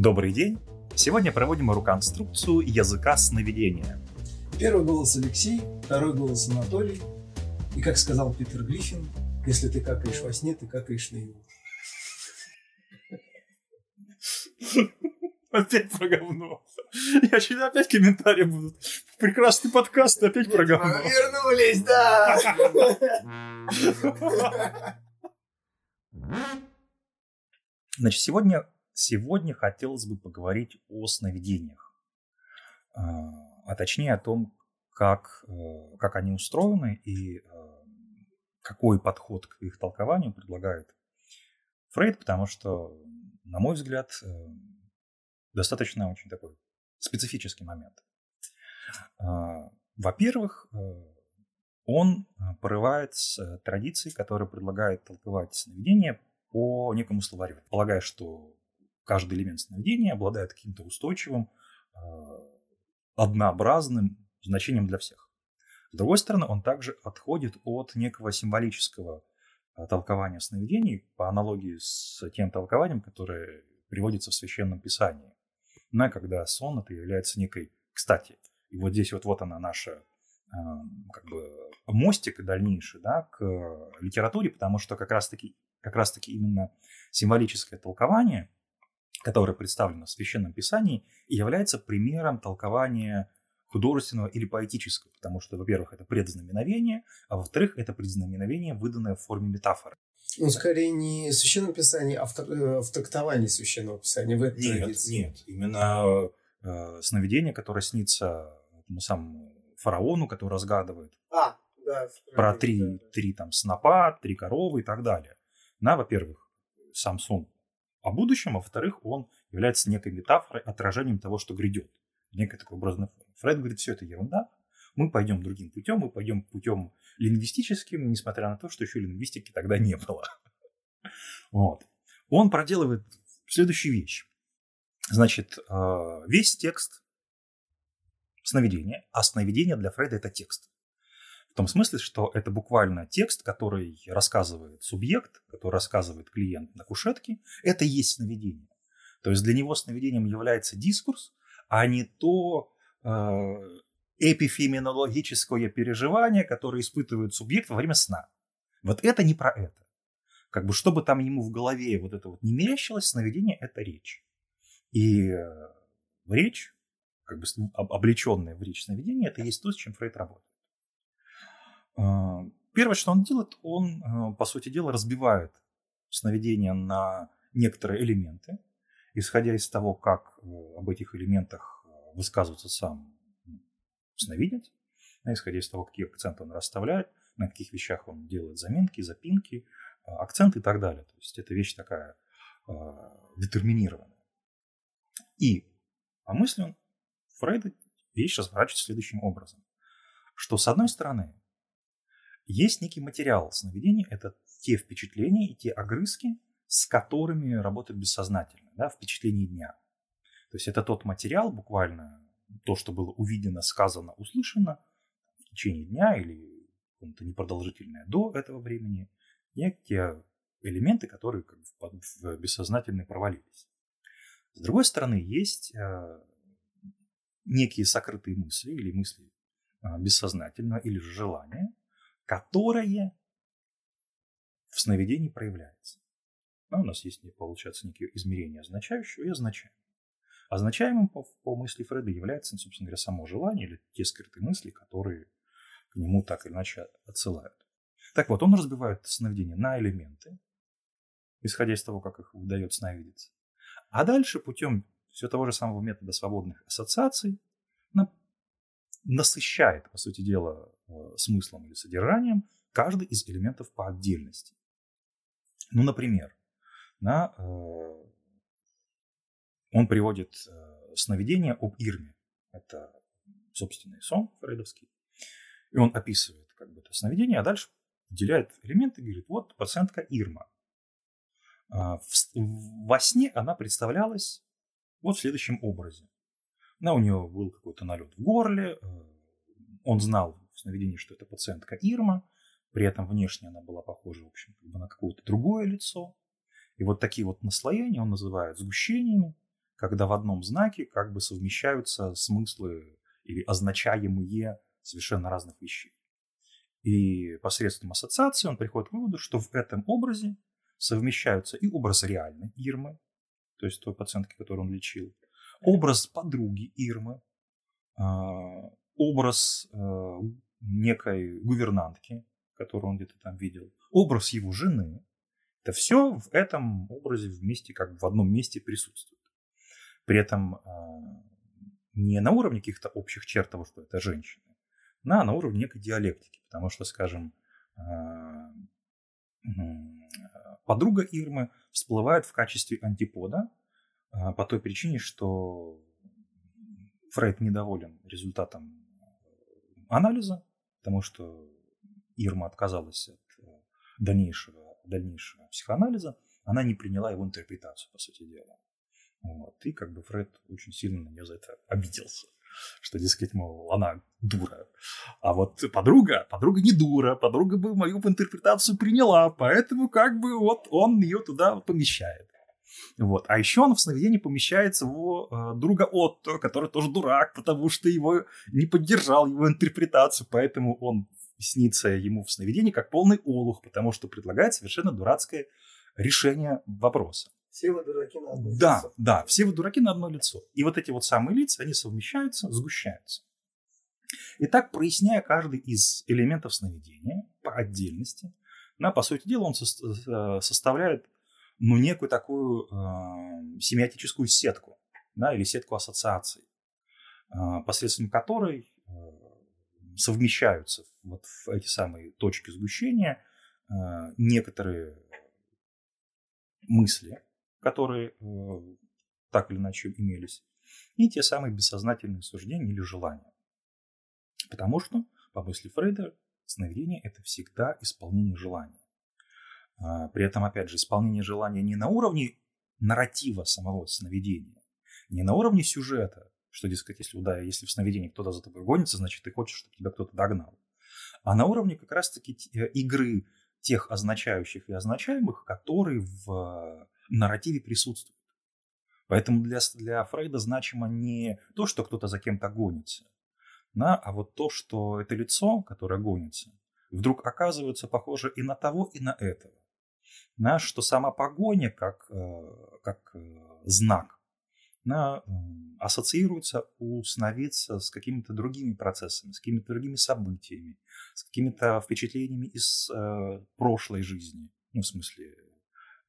Добрый день! Сегодня проводим руконструкцию языка сновидения. Первый голос Алексей, второй голос Анатолий. И как сказал Питер Гриффин, если ты какаешь во сне, ты какаешь наяву. Опять про говно. Я сейчас опять комментарии будут. Прекрасный подкаст, опять про говно. Вернулись, да! Значит, сегодня, сегодня хотелось бы поговорить о сновидениях. А, а точнее о том, как, э, как они устроены и э, какой подход к их толкованию предлагает Фрейд, потому что, на мой взгляд, э, достаточно очень такой специфический момент. Во-первых, он порывает с традицией, которая предлагает толковать сновидения по некому словарю, полагая, что каждый элемент сновидения обладает каким-то устойчивым, однообразным значением для всех. С другой стороны, он также отходит от некого символического э, толкования сновидений по аналогии с тем толкованием, которое приводится в Священном Писании. На когда сон это является некой... Кстати, и вот здесь вот, вот она наша э, как бы мостик дальнейший да, к литературе, потому что как раз-таки, как раз-таки именно символическое толкование, которое представлено в Священном Писании, является примером толкования художественного или поэтического, потому что, во-первых, это предзнаменовение, а во-вторых, это предзнаменовение, выданное в форме метафоры. Ну, скорее не священное писание, а в, э, в трактовании священного писания. В этой нет, традиции. нет. Именно э, сновидение, которое снится этому самому фараону, который разгадывает а, да, про три, да. три там снопа, три коровы и так далее. На, во-первых, сам сон о будущем, а во-вторых, он является некой метафорой, отражением того, что грядет некой такой образной форме. Фред говорит, все это ерунда, мы пойдем другим путем, мы пойдем путем лингвистическим, несмотря на то, что еще лингвистики тогда не было. Вот. Он проделывает следующую вещь. Значит, э, весь текст сновидения, а сновидение для Фреда это текст. Том смысле, что это буквально текст, который рассказывает субъект, который рассказывает клиент на кушетке, это и есть сновидение. То есть для него сновидением является дискурс, а не то э, эпифеминологическое переживание, которое испытывает субъект во время сна. Вот это не про это. Как бы, чтобы там ему в голове вот это вот не мерещилось, сновидение – это речь. И э, речь, как бы облеченная в речь сновидение, это есть то, с чем Фрейд работает. Э, первое, что он делает, он, э, по сути дела, разбивает сновидение на некоторые элементы, исходя из того, как э, об этих элементах высказывается сам сновидец, исходя из того, какие акценты он расставляет, на каких вещах он делает заметки, запинки, акценты и так далее. То есть это вещь такая детерминированная. И по мысли Фрейда вещь разворачивается следующим образом, что с одной стороны есть некий материал сновидения, это те впечатления и те огрызки, с которыми работает бессознательно, да, впечатление дня. То есть это тот материал, буквально то, что было увидено, сказано, услышано в течение дня или какое-то непродолжительное до этого времени, те элементы, которые как бы в бессознательное провалились. С другой стороны, есть э, некие сокрытые мысли или мысли э, бессознательного или же желания, которое в сновидении проявляется. Но у нас есть, получается, некие измерения означающего и означаемого. Означаемым по, по мысли Фреда является, собственно говоря, само желание или те скрытые мысли, которые к нему так или иначе отсылают. Так вот, он разбивает сновидение на элементы, исходя из того, как их выдает сновидец. А дальше путем все того же самого метода свободных ассоциаций насыщает, по сути дела, смыслом или содержанием каждый из элементов по отдельности. Ну, например, на, э, он приводит э, сновидение об Ирме. Это собственный сон фрейдовский. И он описывает как бы это сновидение, а дальше выделяет элементы и говорит, вот пациентка Ирма. А, во сне она представлялась вот в следующем образе. На у нее был какой-то налет в горле, э, он знал в сновидении, что это пациентка Ирма, при этом внешне она была похожа, в общем, как бы на какое-то другое лицо. И вот такие вот наслоения он называет сгущениями, когда в одном знаке как бы совмещаются смыслы или означаемые совершенно разных вещей. И посредством ассоциации он приходит к выводу, что в этом образе совмещаются и образ реальной Ирмы, то есть той пациентки, которую он лечил, образ подруги Ирмы, а, образ э, некой гувернантки, которую он где-то там видел, образ его жены. Это все в этом образе вместе, как в одном месте присутствует. При этом а, не на уровне каких-то общих черт того, что это женщина, а на уровне некой диалектики. Потому что, скажем, а, подруга Ирмы всплывает в качестве антипода а, по той причине, что Фрейд недоволен результатом анализа, потому что Ирма отказалась от э, дальнейшего, дальнейшего психоанализа, она не приняла его интерпретацию, по сути дела. Вот. И как бы Фред очень сильно на нее за это обиделся. Что, дескать, мол, она дура. А вот подруга, подруга не дура, подруга бы мою интерпретацию приняла, поэтому как бы вот он ее туда помещает. Вот. А еще он в сновидении помещает его э, друга Отто, который тоже дурак, потому что его не поддержал его интерпретацию, поэтому он снится ему в сновидении как полный олух, потому что предлагает совершенно дурацкое решение вопроса. Все вы дураки на одно лицо. Да, да, все вы дураки на одно лицо. И вот эти вот самые лица, они совмещаются, сгущаются. Итак, проясняя каждый из элементов сновидения по отдельности, на, по сути дела, он со- составляет ну, некую такую э, семиотическую сетку да, или сетку ассоциаций, э, посредством которой э, совмещаются вот в эти самые точки сгущения э, некоторые мысли, которые э, так или иначе имелись, и те самые бессознательные суждения или желания. Потому что, по мысли Фрейда, сновидение – это всегда исполнение желания. А, при этом, опять же, исполнение желания не на уровне нарратива самого сновидения, не на уровне сюжета, что, дескать, если, да, если в сновидении кто-то за тобой гонится, значит, ты хочешь, чтобы тебя кто-то догнал. А на уровне как раз-таки э, игры тех означающих и означаемых, которые в нарративе присутствуют. Поэтому для, для Фрейда значимо не то, что кто-то за кем-то гонится, да, а вот то, что это лицо, которое гонится, вдруг оказывается похоже и на того, и на этого. Да, что сама погоня как, э, как э, знак да, ассоциируется у сновидца с какими-то другими процессами, с какими-то другими событиями, с какими-то впечатлениями из э, прошлой жизни, ну, в смысле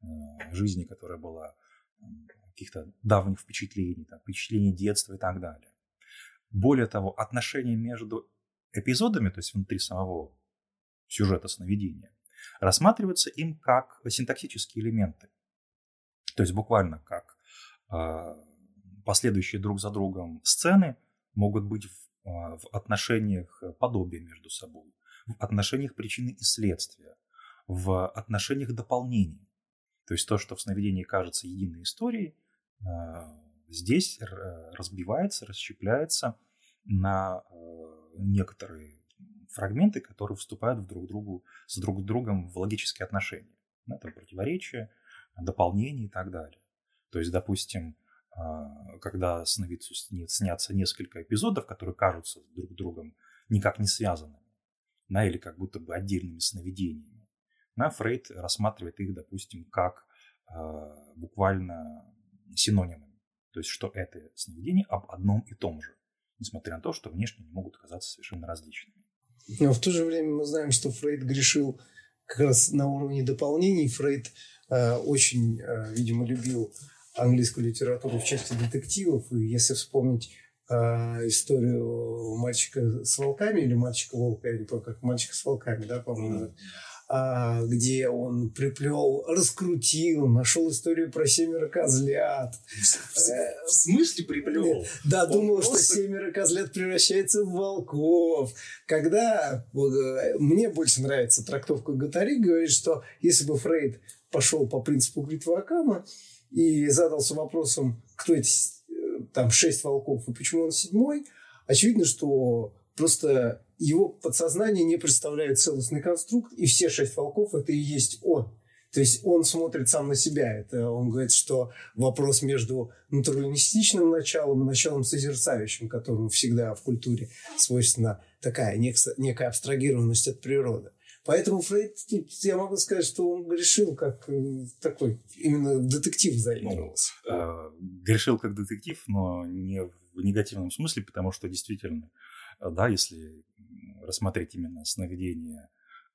э, жизни, которая была э, каких-то давних впечатлений, там, впечатлений детства и так далее. Более того, отношения между эпизодами, то есть внутри самого сюжета сновидения, рассматриваются им как синтаксические элементы. То есть буквально как э, последующие друг за другом сцены могут быть в, а, в отношениях подобия между собой, в отношениях причины и следствия, в отношениях дополнения. То есть то, что в сновидении кажется единой историей, а, здесь разбивается, расщепляется на некоторые фрагменты, которые вступают в друг другу, с друг другом в логические отношения. Это противоречие, дополнение и так далее. То есть, допустим, а, когда сновидцу снятся несколько эпизодов, которые кажутся друг другом никак не связанными, да, или как будто бы отдельными сновидениями. Да, Фрейд рассматривает их, допустим, как э, буквально синонимами. То есть, что это сновидение об одном и том же, несмотря на то, что внешне они могут казаться совершенно различными. Но в то же время мы знаем, что Фрейд грешил как раз на уровне дополнений. Фрейд э, очень, э, видимо, любил английскую литературу в части детективов. И если вспомнить э, историю мальчика с волками или мальчика-волка, я не помню, как мальчика с волками, да, по-моему, mm-hmm. А, где он приплел, раскрутил, нашел историю про семеро козлят. В, смысле приплел? Да, он думал, просто... что семеро козлят превращается в волков. Когда э, мне больше нравится трактовка Гатари, говорит, что если бы Фрейд пошел по принципу бритвы Акама, и задался вопросом, кто эти э, там шесть волков и почему он седьмой, очевидно, что просто его подсознание не представляет целостный конструкт, и все шесть волков это и есть он. То есть он смотрит сам на себя. Это он говорит, что вопрос между натуралистичным началом и началом созерцающим, которому всегда в культуре свойственна такая некая абстрагированность от природы. Поэтому Фрейд, я могу сказать, что он грешил как э, такой, именно детектив заигрывался. Ну, э, грешил как детектив, но не в негативном смысле, потому что действительно, э, да, если рассмотреть именно сновидение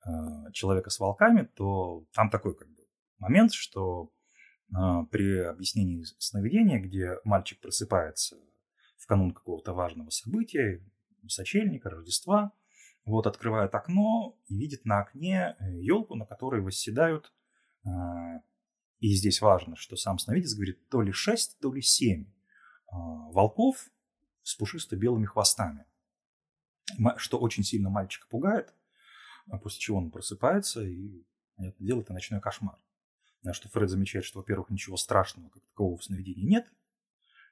э, человека с волками, то там такой как бы момент, что э, при объяснении сновидения, где мальчик просыпается в канун какого-то важного события, сочельника, Рождества, вот открывает окно и видит на окне елку, э, на которой восседают. И здесь важно, что сам сновидец говорит то ли шесть, то ли семь волков с пушисто-белыми хвостами. Что очень сильно мальчика пугает, а после чего он просыпается и это делает ночной кошмар. На что Фред замечает, что, во-первых, ничего страшного, как такового в сновидении нет,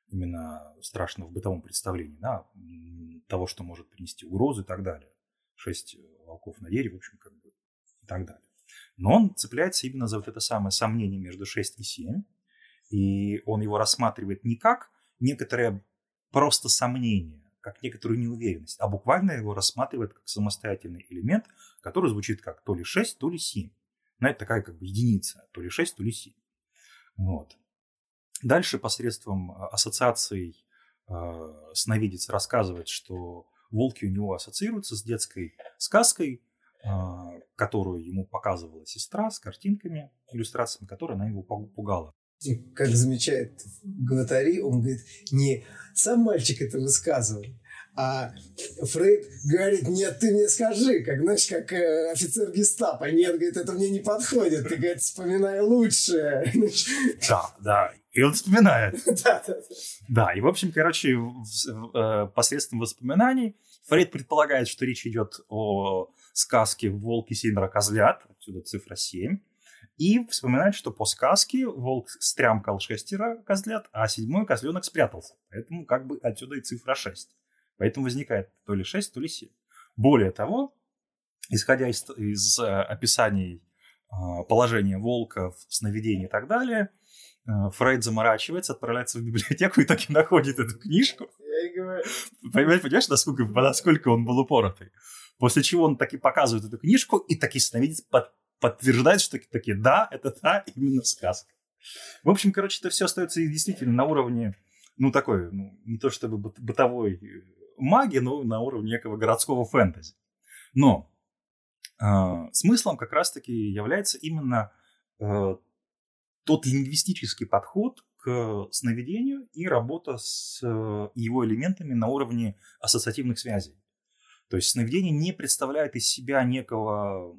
именно страшного в бытовом представлении, да, того, что может принести угрозу и так далее шесть волков на дереве, в общем, как бы и так далее. Но он цепляется именно за вот это самое сомнение между 6 и 7, и он его рассматривает не как некоторое просто сомнение, как некоторую неуверенность, а буквально его рассматривает как самостоятельный элемент, который звучит как то ли 6, то ли 7. Но это такая как бы единица, то ли 6, то ли 7. Вот. Дальше посредством а, ассоциаций э, сновидец рассказывает, что волки у него ассоциируются с детской сказкой, а, которую ему показывала сестра с картинками, иллюстрациями, которые она его пугала. Как замечает Гватари, он говорит, не сам мальчик это высказывал, а Фрейд говорит, нет, ты мне скажи, как, знаешь, как э, офицер гестапо. Нет, говорит, это мне не подходит. Ты, говорит, вспоминай лучше. Да, да. И он вспоминает. Да, да, да. Да, и, в общем, короче, э, посредством воспоминаний Фрейд предполагает, что речь идет о сказке «Волк и семеро козлят», отсюда цифра 7, и вспоминает, что по сказке волк стрямкал шестеро козлят, а седьмой козленок спрятался. Поэтому как бы отсюда и цифра 6. Поэтому возникает то ли 6, то ли 7. Более того, исходя из, из э, описаний э, положения волка в сновидении и так далее, э, Фрейд заморачивается, отправляется в библиотеку и так и находит эту книжку. Понимаешь, понимаешь, насколько, насколько он был упоротый? После чего он таки показывает эту книжку, и таки сновидец под, подтверждает, что таки да, это да, именно сказка. В общем, короче, это все остается действительно на уровне, ну, такой, ну, не то чтобы бытовой магии, но на уровне некого городского фэнтези. Но э, смыслом как раз-таки является именно э, тот лингвистический подход к сновидению и работа с э, его элементами на уровне ассоциативных связей. То есть сновидение не представляет из себя некого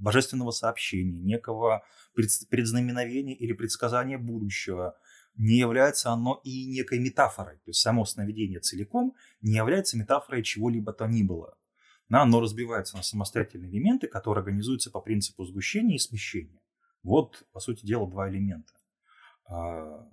божественного сообщения, некого предзнаменовения или предсказания будущего. Не является оно и некой метафорой. То есть само сновидение целиком не является метафорой чего-либо то ни было. Оно разбивается на самостоятельные элементы, которые организуются по принципу сгущения и смещения. Вот, по сути дела, два элемента. А,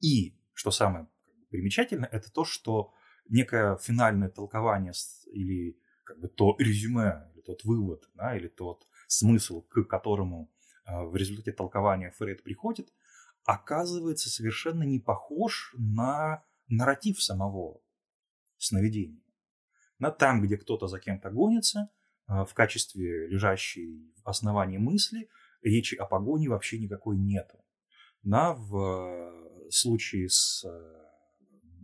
и, что самое примечательное, это то, что некое финальное толкование или как бы то резюме, или тот вывод, да, или тот смысл, к которому э, в результате толкования Фрейд приходит, оказывается совершенно не похож на нарратив самого сновидения. На там, где кто-то за кем-то гонится, э, в качестве лежащей в основании мысли, речи о погоне вообще никакой нету. На в случае с э,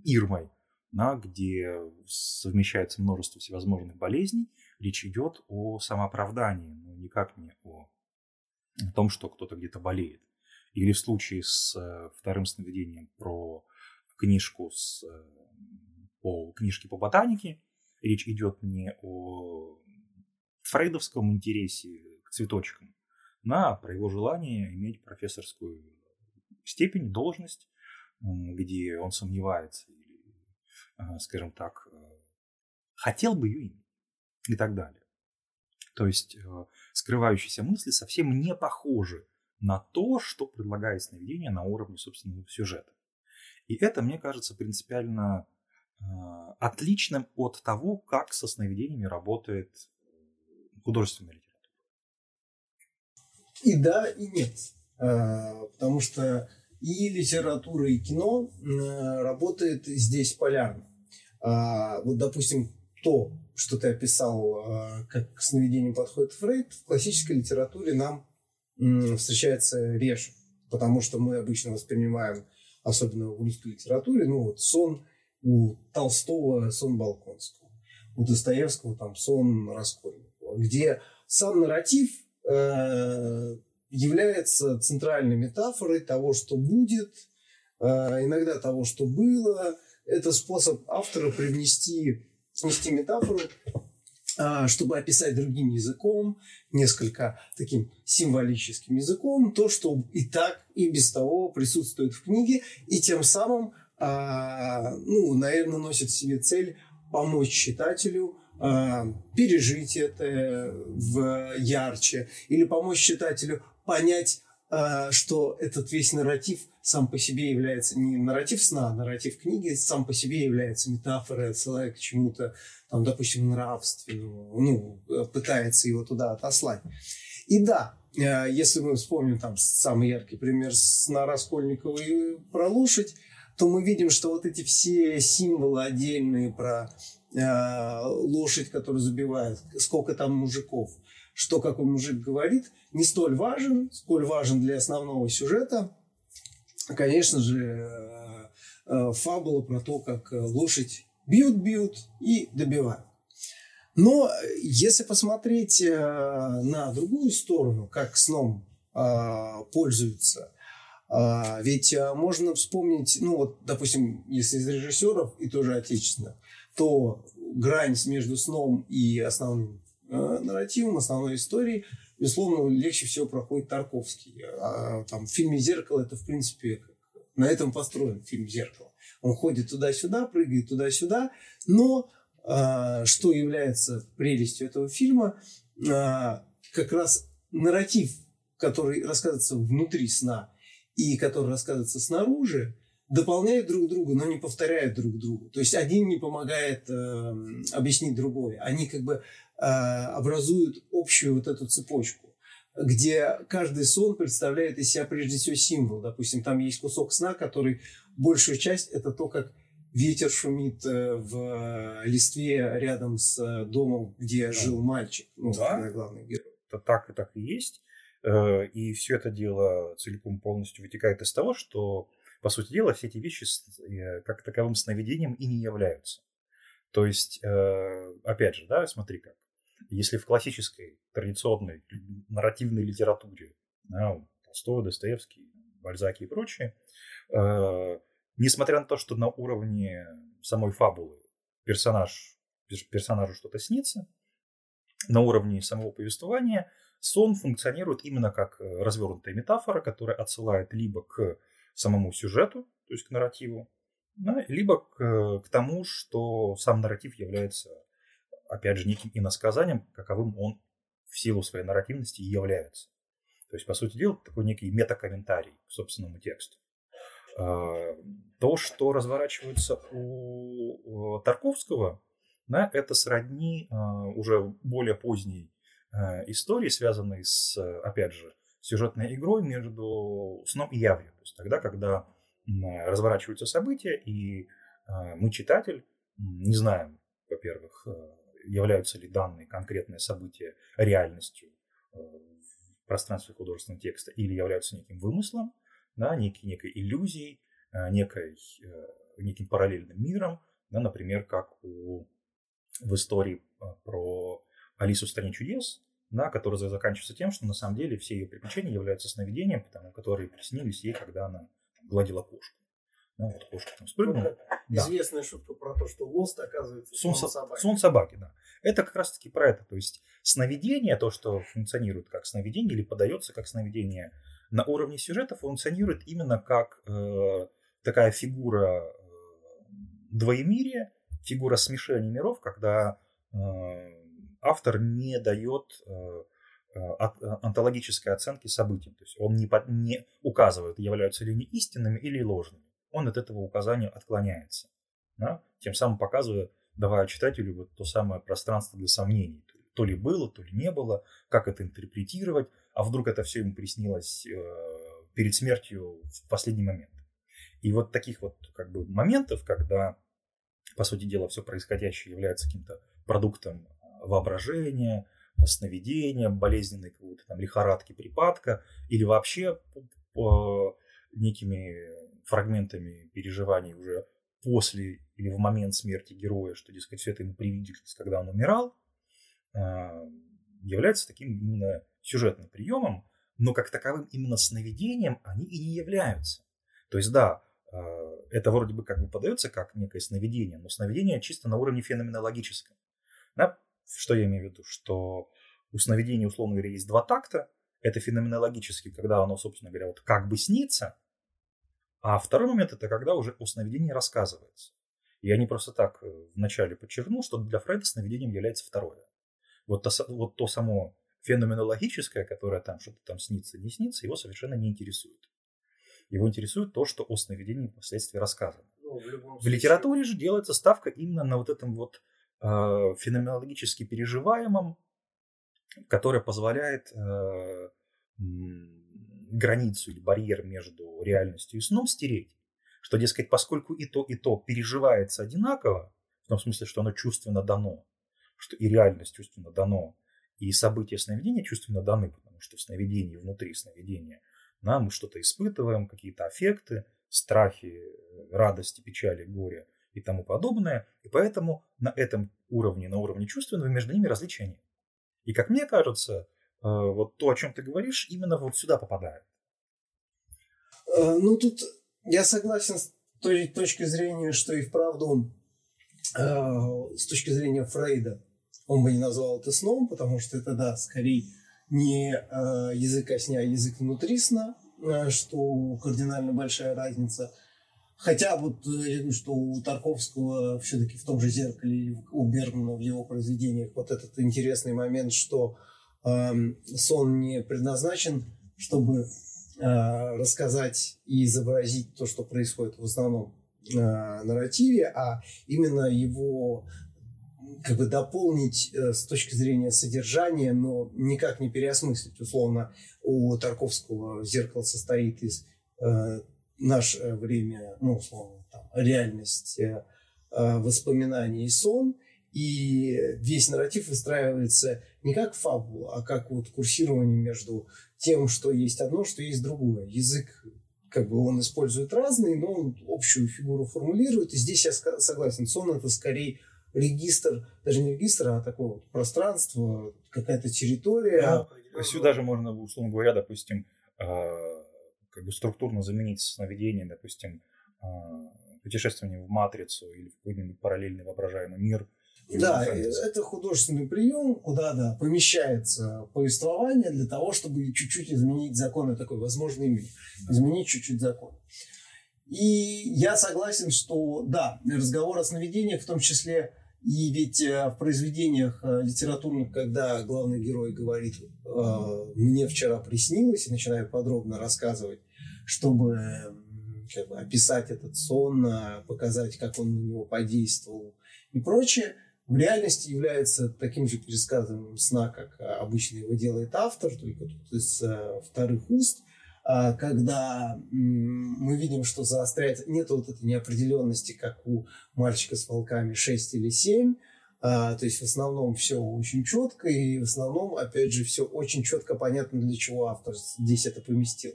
Ирмой, да, где совмещается множество всевозможных болезней, речь идет о самооправдании, но никак не о том, что кто-то где-то болеет. Или в случае с э, вторым сновидением про книжку с, э, по книжке по ботанике, речь идет не о фрейдовском интересе к цветочкам, а про его желание иметь профессорскую степень, должность где он сомневается или, а, скажем так, э, хотел бы ее иметь и так далее. То есть э, скрывающиеся мысли совсем не похожи на то, что предлагает сновидение на уровне собственного сюжета. И это, мне кажется, принципиально э, отличным от того, как со сновидениями работает художественная литература. И да, и нет. А, потому что и литература, и кино работает здесь полярно. Вот, допустим, то, что ты описал, а, как к сновидениям подходит Фрейд, в классической литературе нам встречается реже, потому что мы обычно воспринимаем, особенно в русской литературе, ну вот сон у Толстого, сон Балконского, у Достоевского там сон Раскольникова, где сам нарратив э, является центральной метафорой того, что будет, э, иногда того, что было. Это способ автора привнести, снести метафору, э, чтобы описать другим языком, несколько таким символическим языком, то, что и так, и без того присутствует в книге, и тем самым, э, ну, наверное, носит в себе цель помочь читателю пережить это в ярче или помочь читателю понять, э, что этот весь нарратив сам по себе является не нарратив сна, а нарратив книги сам по себе является метафорой, отсылая к чему-то, там, допустим, нравственному, ну, э, пытается его туда отослать. И да, э, если мы вспомним там самый яркий пример сна Раскольникова и про лошадь, то мы видим, что вот эти все символы отдельные про лошадь, которую забивают, сколько там мужиков, что какой мужик говорит, не столь важен, сколь важен для основного сюжета. Конечно же, э, э, фабула про то, как лошадь бьют-бьют и добивают. Но если посмотреть э, на другую сторону, как сном пользуются, ведь можно вспомнить, ну вот, допустим, если из режиссеров и тоже отечественно, то грань между сном и основным нарративом, основной историей – безусловно, легче всего проходит Тарковский. А, там, в фильме «Зеркало» это, в принципе, на этом построен фильм «Зеркало». Он ходит туда-сюда, прыгает туда-сюда, но а, что является прелестью этого фильма, а, как раз нарратив, который рассказывается внутри сна и который рассказывается снаружи, дополняют друг друга, но не повторяют друг друга. То есть один не помогает э, объяснить другой. Они как бы э, образуют общую вот эту цепочку, где каждый сон представляет из себя прежде всего символ. Допустим, там есть кусок сна, который большую часть это то, как ветер шумит э, в листве рядом с э, домом, где да. жил мальчик. Ну, да. главный герой. Это так и так и есть. Э, и все это дело целиком полностью вытекает из того, что по сути дела, все эти вещи э, как таковым сновидением и не являются. То есть, э, опять же, да, смотри как. Если в классической, традиционной, нарративной литературе, да, Толстой, Достоевский, Бальзаки и прочие, э, несмотря на то, что на уровне самой фабулы персонаж, персонажу что-то снится, на уровне самого повествования сон функционирует именно как развернутая метафора, которая отсылает либо к самому сюжету, то есть к нарративу, да, либо к, к тому, что сам нарратив является, опять же, неким иносказанием, каковым он в силу своей нарративности и является. То есть, по сути дела, такой некий метакомментарий к собственному тексту. А, то, что разворачивается у Тарковского, да, это сродни а, уже более поздней а, истории, связанной с, опять же, сюжетной игрой между сном и явью. То есть тогда, когда разворачиваются события, и мы, читатель, не знаем, во-первых, являются ли данные конкретные события реальностью э, в пространстве художественного текста или являются неким вымыслом, да, некой, некой иллюзией, э, некой, неким параллельным миром, да, например, как у, в истории про Алису в стране чудес, да, которая заканчивается тем, что на самом деле все ее приключения являются сновидением, потому, которые приснились ей, когда она гладила кошку. Ну, вот кошка там спрыгнула. да. Известная шутка про то, что лост оказывается сон, сон собаки. Сон собаки, да. Это как раз-таки про это. То есть сновидение, то, что функционирует как сновидение или подается как сновидение на уровне сюжета, функционирует именно как э, такая фигура э, двоемирия, фигура смешения миров, когда э, автор не дает э, э, онтологической оценки событий. То есть он не, не указывает, являются ли они истинными или ложными. Он от этого указания отклоняется. Да? Тем самым показывая, давая читателю вот то самое пространство для сомнений. то ли было, то ли не было, как это интерпретировать, а вдруг это все ему приснилось э, перед смертью в последний момент. И вот таких вот как бы моментов, когда, по сути дела, все происходящее является каким-то продуктом воображения, сновидения, болезненной какой-то там лихорадки, припадка, или вообще по некими фрагментами переживаний уже после или в момент смерти героя, что, дескать, все это ему привиделось, когда он умирал, а, является таким именно сюжетным приемом, но как таковым именно сновидением они и не являются. То есть, да, а, это вроде бы как бы подается как некое сновидение, но сновидение чисто на уровне феноменологическом. Да? Что я имею в виду? Что у сновидения, условно говоря, есть два такта. Это феноменологически, когда оно, собственно говоря, вот как бы снится, а второй момент это когда уже о сновидении рассказывается. Я не просто так э, вначале подчеркнул, что для Фрейда сновидением является второе. Вот то, вот то само феноменологическое, которое там что-то там снится, не снится, его совершенно не интересует. Его интересует то, что о сновидении впоследствии рассказано. Ну, в, в литературе же делается ставка именно на вот этом вот э, феноменологически переживаемом, которое позволяет э, границу или барьер между реальностью и сном стереть. Что, дескать, поскольку и то, и то переживается одинаково, в том смысле, что оно чувственно дано, что и реальность чувственно дано, и события сновидения чувственно даны, потому что в сновидении, внутри сновидения, да, мы что-то испытываем, какие-то аффекты, страхи, радости, печали, горе и тому подобное. И поэтому на этом уровне, на уровне чувственного, между ними различия нет. И как мне кажется, вот то, о чем ты говоришь, именно вот сюда попадает. Э, ну, тут я согласен с той точки зрения, что и вправду э, с точки зрения Фрейда он бы не назвал это сном, потому что это, да, скорее не язык о сне, а язык внутри сна, что кардинально большая разница. Хотя вот я говорю, что у Тарковского все-таки в том же зеркале, у Бергмана в его произведениях вот этот интересный момент, что сон не предназначен, чтобы а, рассказать и изобразить то, что происходит в основном а, нарративе, а именно его как бы дополнить э, с точки зрения содержания, но никак не переосмыслить. Условно, у Тарковского зеркало состоит из э, наше время, ну, условно, там, реальность, э, воспоминания и сон, и весь нарратив выстраивается не как фабула, а как вот курсирование между тем, что есть одно, что есть другое. Язык, как бы он использует разные, но он общую фигуру формулирует. И здесь я согласен, сон это скорее регистр, даже не регистр, а такое вот пространство, какая-то территория. Да, сюда же можно, условно говоря, допустим, а, как бы структурно заменить сновидение, допустим, а, путешествование в матрицу или в какой-нибудь параллельный воображаемый мир – да, это художественный прием, куда да, помещается повествование для того, чтобы чуть-чуть изменить законы, такой возможный мир, изменить чуть-чуть законы. И я согласен, что да, разговор о сновидениях, в том числе и ведь э, в произведениях э, литературных, когда главный герой говорит э, «мне вчера приснилось» и начинает подробно рассказывать, чтобы как бы, описать этот сон, показать, как он на него подействовал и прочее – в реальности является таким же пересказыванием сна, как обычно его делает автор, только тут из э, вторых уст, а, когда мы видим, что заостряется, нет вот этой неопределенности, как у мальчика с волками 6 или 7, а, то есть в основном все очень четко, и в основном, опять же, все очень четко понятно, для чего автор здесь это поместил.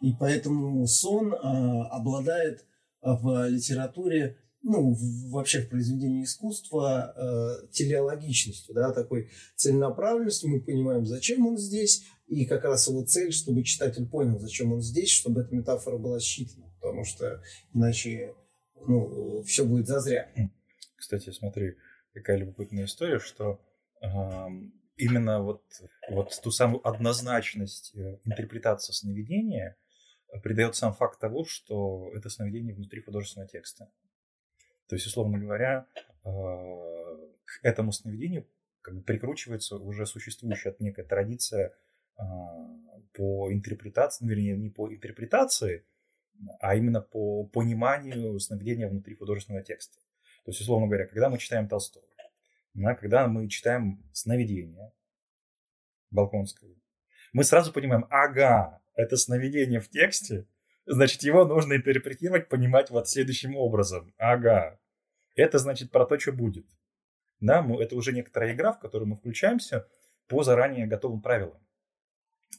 И поэтому сон а, обладает в литературе ну, вообще в произведении искусства э, телеологичностью, да, такой целенаправленностью. Мы понимаем, зачем он здесь, и как раз его цель, чтобы читатель понял, зачем он здесь, чтобы эта метафора была считана, потому что иначе ну, все будет зазря. Кстати, смотри, какая любопытная история, что э, именно вот, вот ту самую однозначность э, интерпретации сновидения придает сам факт того, что это сновидение внутри художественного текста. То есть, условно говоря, э, к этому сновидению как бы прикручивается уже существующая некая традиция э, по интерпретации, ну, вернее, не по интерпретации, а именно по пониманию сновидения внутри художественного текста. То есть, условно говоря, когда мы читаем Толстого, да, когда мы читаем сновидение Балконского, мы сразу понимаем, ага, это сновидение в тексте, значит, его нужно интерпретировать, понимать вот следующим образом. Ага, это значит про то, что будет. Да, мы, это уже некоторая игра, в которую мы включаемся по заранее готовым правилам.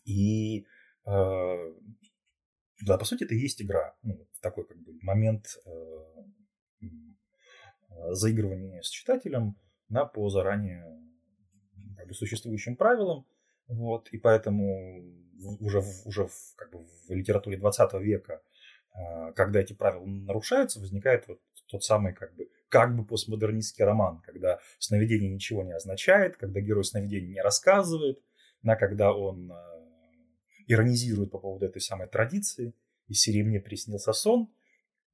И э, да, по сути, это и есть игра. Ну, такой как бы момент э, заигрывания с читателем да, по заранее как бы, существующим правилам. Вот, и поэтому уже, уже в, как бы в литературе 20 века, э, когда эти правила нарушаются, возникает вот тот самый как бы как бы постмодернистский роман, когда сновидение ничего не означает, когда герой сновидения не рассказывает, на когда он э, иронизирует по поводу этой самой традиции. Из серии «Мне приснился сон»,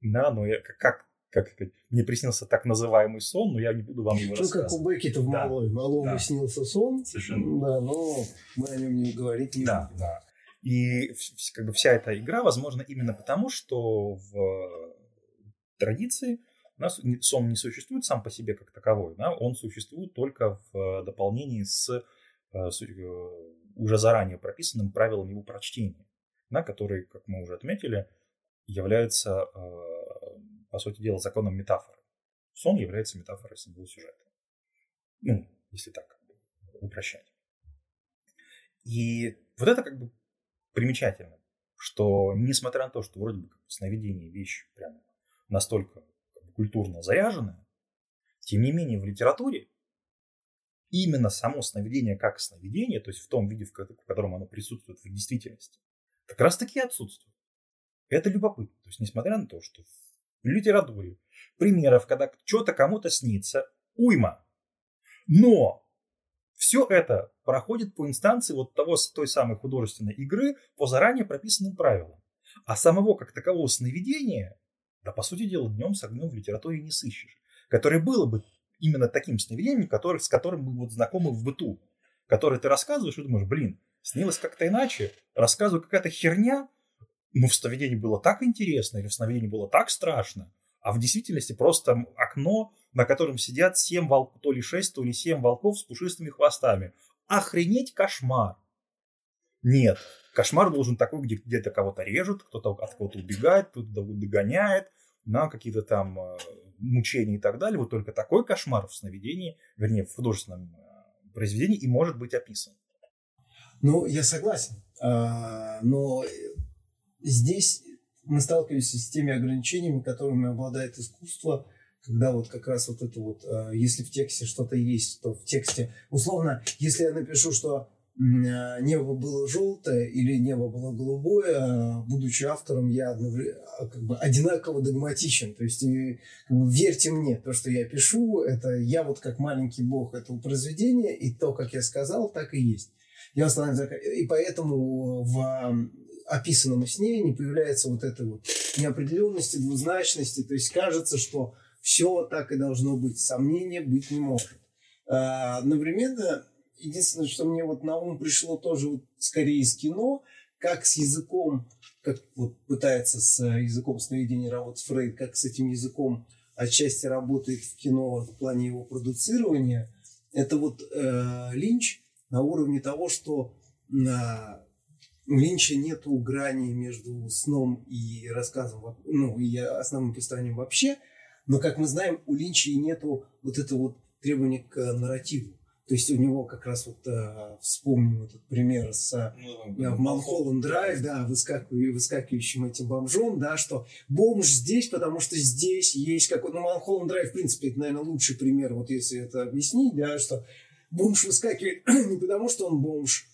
да, но я, как, как, как мне приснился так называемый сон, но я не буду вам его ну, рассказывать. Ну, как у Беккета в да. Малой. Малому да. снился сон, Совершенно. да, но мы о нем не говорить не да, будем. Да, И как бы вся эта игра возможна именно потому, что в традиции у нас сон не существует сам по себе как таковой, да, он существует только в дополнении с, э, с э, уже заранее прописанным правилам его прочтения, да, которые, как мы уже отметили, являются, э, по сути дела, законом метафоры. Сон является метафорой самого сюжета. Ну, если так как упрощать. И вот это как бы примечательно, что несмотря на то, что вроде бы сновидение вещь прям настолько культурно заряженная, тем не менее в литературе именно само сновидение как сновидение, то есть в том виде, в котором оно присутствует в действительности, как раз таки отсутствует. Это любопытно. То есть, несмотря на то, что в литературе примеров, когда что-то кому-то снится, уйма. Но все это проходит по инстанции вот того, той самой художественной игры по заранее прописанным правилам. А самого как такового сновидения, да по сути дела, днем с огнем в литературе не сыщешь. Которое было бы именно таким сновидением, который, с которым мы вот знакомы в быту, который ты рассказываешь и думаешь, блин, снилось как-то иначе, рассказываю какая-то херня, но в сновидении было так интересно, или в сновидении было так страшно, а в действительности просто окно, на котором сидят семь волков, то ли шесть, то ли семь волков с пушистыми хвостами. Охренеть кошмар! Нет, кошмар должен такой, где где-то кого-то режут, кто-то от кого-то убегает, кто-то догоняет, на какие-то там э, мучения и так далее. Вот только такой кошмар в сновидении, вернее, в художественном э, произведении и может быть описан. Ну, я согласен. А, но здесь мы сталкиваемся с теми ограничениями, которыми обладает искусство, когда вот как раз вот это вот, а, если в тексте что-то есть, то в тексте, условно, если я напишу, что а, небо было желтое или небо было голубое, а, будучи автором, я как бы одинаково догматичен. То есть как бы, верьте мне, то, что я пишу, это я вот как маленький бог этого произведения, и то, как я сказал, так и есть. Я и поэтому в описанном сне не появляется вот этой вот неопределенности, двузначности. То есть кажется, что все так и должно быть. Сомнения быть не может. А, одновременно единственное, что мне вот на ум пришло тоже вот скорее из кино, как с языком, как вот пытается с языком сновидения работать Фрейд, как с этим языком отчасти работает в кино в плане его продуцирования, это вот э, Линч на уровне того, что э, у Линча нет грани между сном и рассказом, ну, и основным повествованием вообще, но, как мы знаем, у Линча и нету вот этого вот требования к нарративу. То есть у него как раз вот э, вспомним этот пример с э, ну, в Малхолланд Драйв, да, выскакивающим, выскакивающим этим бомжом, да, что бомж здесь, потому что здесь есть какой-то, ну, Малхолланд Драйв, в принципе, это, наверное, лучший пример, вот если это объяснить, да, что бомж выскакивает не потому, что он бомж,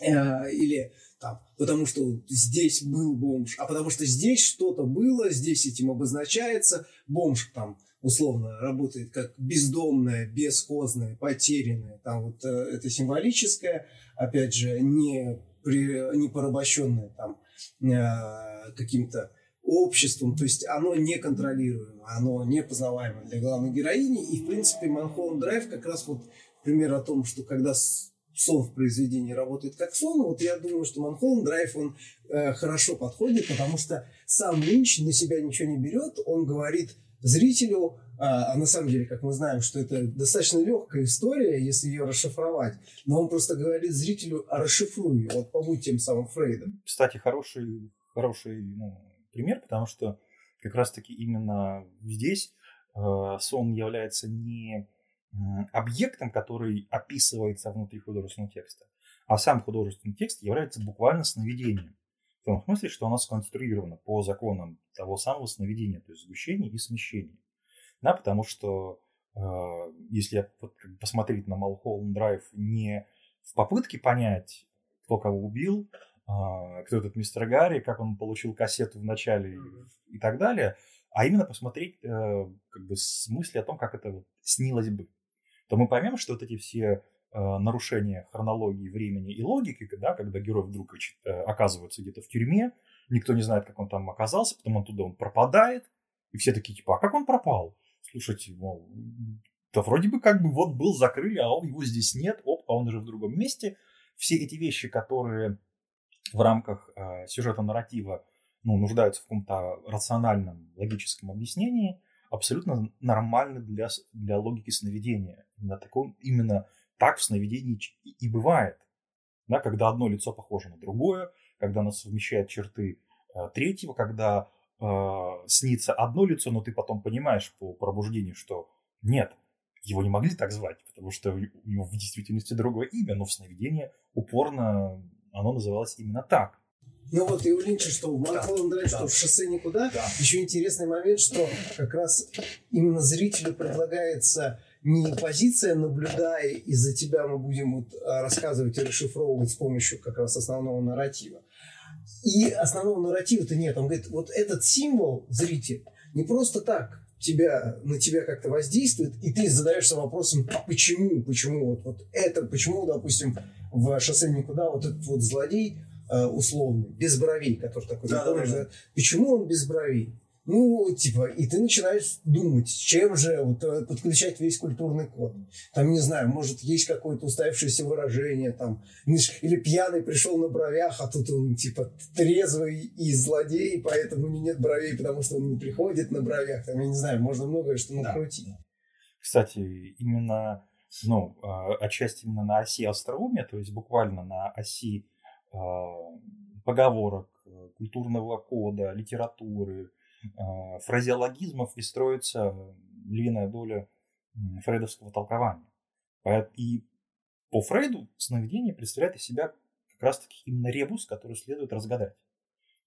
э, или там, потому что здесь был бомж, а потому что здесь что-то было, здесь этим обозначается, бомж там условно работает как бездомное, бесхозное, потерянное, там вот э, это символическое, опять же, не, при, не порабощенное там э, каким-то обществом, то есть оно неконтролируемо, оно непознаваемо для главной героини, и в принципе Манхолланд Драйв как раз вот пример о том, что когда сон в произведении работает как сон, вот я думаю, что Манхолланд Драйв, он э, хорошо подходит, потому что сам Линч на себя ничего не берет, он говорит зрителю, а, а на самом деле, как мы знаем, что это достаточно легкая история, если ее расшифровать, но он просто говорит зрителю, а расшифруй ее, вот побудь тем самым Фрейдом. Кстати, хороший, хороший ну, пример, потому что как раз-таки именно здесь э, сон является не объектом, который описывается внутри художественного текста, а сам художественный текст является буквально сновидением. В том смысле, что оно сконструировано по законам того самого сновидения, то есть сгущения и смещения. Да, потому что э, если посмотреть на Малхолланд Драйв не в попытке понять, кто кого убил, э, кто этот мистер Гарри, как он получил кассету в начале и, и так далее, а именно посмотреть э, как бы с мысли о том, как это снилось бы, то мы поймем, что вот эти все Э, нарушение хронологии времени и логики, да, когда герой вдруг э, оказывается где-то в тюрьме, никто не знает, как он там оказался, потом он туда он пропадает, и все такие типа, а как он пропал? Слушайте, мол, да вроде бы как бы вот был, закрыли, а его здесь нет, оп, а он уже в другом месте. Все эти вещи, которые в рамках э, сюжета нарратива ну, нуждаются в каком-то рациональном, логическом объяснении, абсолютно нормальны для, для логики сновидения. На таком, именно так в сновидении и бывает. Да, когда одно лицо похоже на другое, когда оно совмещает черты э, третьего, когда э, снится одно лицо, но ты потом понимаешь по пробуждению, что нет, его не могли так звать, потому что у него в действительности другое имя, но в сновидении упорно оно называлось именно так. Ну вот и у Линча, что у Малхолланда да, что да. в шоссе никуда. Да. Еще интересный момент, что как раз именно зрителю предлагается не позиция наблюдая, и за тебя мы будем вот а, рассказывать и расшифровывать с помощью как раз основного нарратива. И основного нарратива-то нет. Он говорит, вот этот символ, зритель, не просто так тебя, на тебя как-то воздействует, и ты задаешься вопросом, а почему, почему вот, вот это, почему, допустим, в «Шоссе никуда» вот этот вот злодей условный, без бровей, который такой, да, помнишь, да, да. почему он без бровей? Ну, типа, и ты начинаешь думать, чем же вот, э, подключать весь культурный код. Там, не знаю, может, есть какое-то уставшееся выражение, там, или пьяный пришел на бровях, а тут он, типа, трезвый и злодей, поэтому у него нет бровей, потому что он не приходит на бровях. Там, я не знаю, можно многое что накрутить. Да. Кстати, именно, ну, а, отчасти именно на оси остроумия, то есть буквально на оси э, поговорок, э, культурного кода, литературы, Э, фразеологизмов и строится львиная доля фрейдовского толкования. И по Фрейду сновидение представляет из себя как раз-таки именно ребус, который следует разгадать.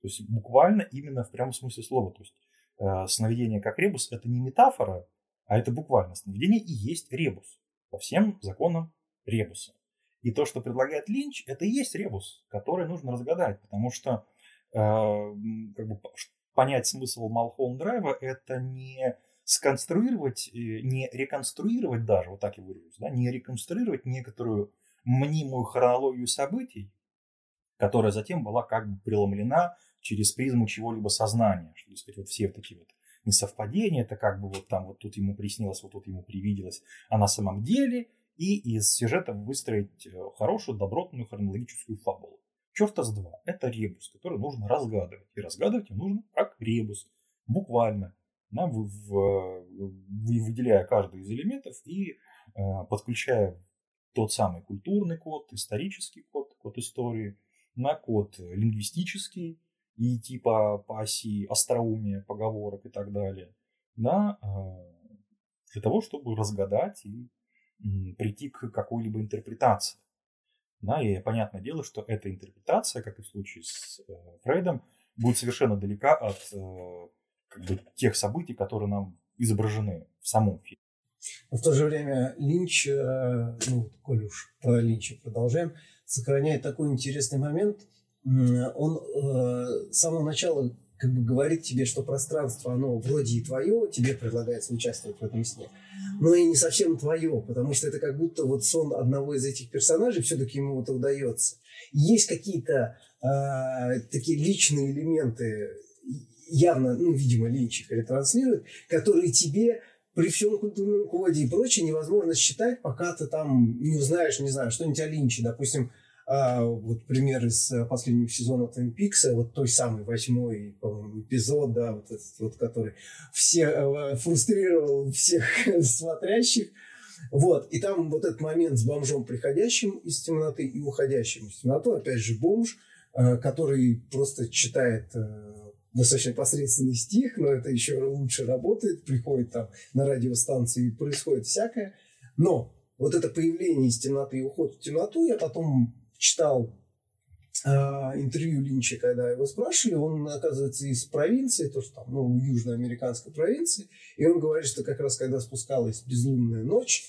То есть буквально именно в прямом смысле слова. То есть э, сновидение как ребус это не метафора, а это буквально сновидение и есть ребус по всем законам ребуса. И то, что предлагает Линч, это и есть ребус, который нужно разгадать, потому что э, как бы, понять смысл Малхолм Драйва, это не сконструировать, э, не реконструировать даже, вот так я выражусь, да, не реконструировать некоторую мнимую хронологию событий, которая затем была как бы преломлена через призму чего-либо сознания, что, сказать, вот все такие вот несовпадения, это как бы вот там вот тут ему приснилось, вот тут ему привиделось, а на самом деле и из сюжета выстроить э, хорошую, добротную хронологическую фабулу. Черта с два. Это ребус, который нужно разгадывать. И разгадывать его нужно как ребус. Буквально. Да, в, в, выделяя каждый из элементов и э, подключая тот самый культурный код, исторический код, код истории, на код лингвистический и типа по оси остроумия, поговорок и так далее, да, э, для того, чтобы разгадать и прийти к какой-либо интерпретации. Да, и понятное дело, что эта интерпретация, как и в случае с э, Фрейдом, будет совершенно далека от э, как бы, тех событий, которые нам изображены в самом фильме. Но в то же время Линч, э, ну, коль уж про Линча продолжаем, сохраняет такой интересный момент. Он с самого начала как бы говорит тебе, что пространство, оно вроде и твое, тебе предлагается участвовать в этом сне, но и не совсем твое, потому что это как будто вот сон одного из этих персонажей, все-таки ему это удается. Есть какие-то э, такие личные элементы, явно, ну, видимо, Линч их ретранслирует, которые тебе при всем культурном коде и прочее невозможно считать, пока ты там не узнаешь, не знаю, что-нибудь о Линче. Допустим, вот пример из э, последнего сезона Twin Peaks, вот той самый восьмой, по-моему, эпизод, да, вот этот вот, который все э, фрустрировал всех смотрящих. Вот, и там вот этот момент с бомжом, приходящим из темноты и уходящим из темноты, опять же, бомж, э, который просто читает достаточно посредственный стих, но это еще лучше работает, приходит там на радиостанции происходит всякое. Но вот это появление из темноты и уход в темноту я потом читал э, интервью Линча, когда его спрашивали, он, оказывается, из провинции, то, что там, ну, южноамериканской провинции, и он говорит, что как раз когда спускалась безлунная ночь,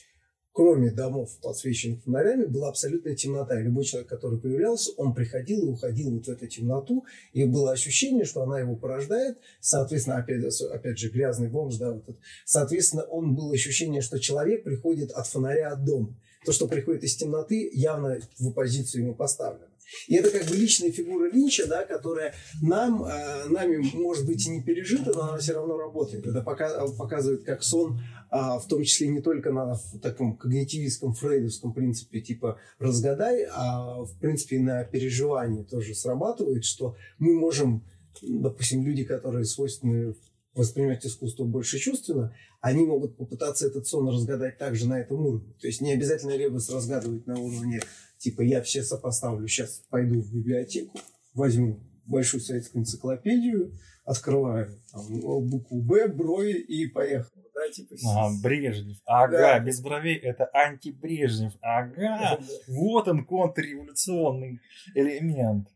кроме домов, подсвеченных фонарями, была абсолютная темнота. И любой человек, который появлялся, он приходил и уходил вот в эту темноту. И было ощущение, что она его порождает. Соответственно, опять, опять же, грязный бомж, да, вот этот. Соответственно, он был ощущение, что человек приходит от фонаря от дома. То, что приходит из темноты, явно в оппозицию ему поставлено. И это как бы личная фигура Линча, да, которая нам, э, нами, может быть, и не пережита, но она все равно работает. Это пока, показывает, как сон, э, в том числе не только на таком когнитивистском, фрейдовском принципе, типа «разгадай», а в принципе на переживании тоже срабатывает, что мы можем, допустим, люди, которые свойственны воспринимать искусство больше чувственно, они могут попытаться этот сон разгадать также на этом уровне. То есть не обязательно ребус разгадывать на уровне типа я все сопоставлю, сейчас пойду в библиотеку, возьму большую советскую энциклопедию, открываю там, букву Б, брови и поехал. Да, типа, ага, Брежнев. Ага, да. без бровей это антибрежнев. Ага, вот он контрреволюционный элемент.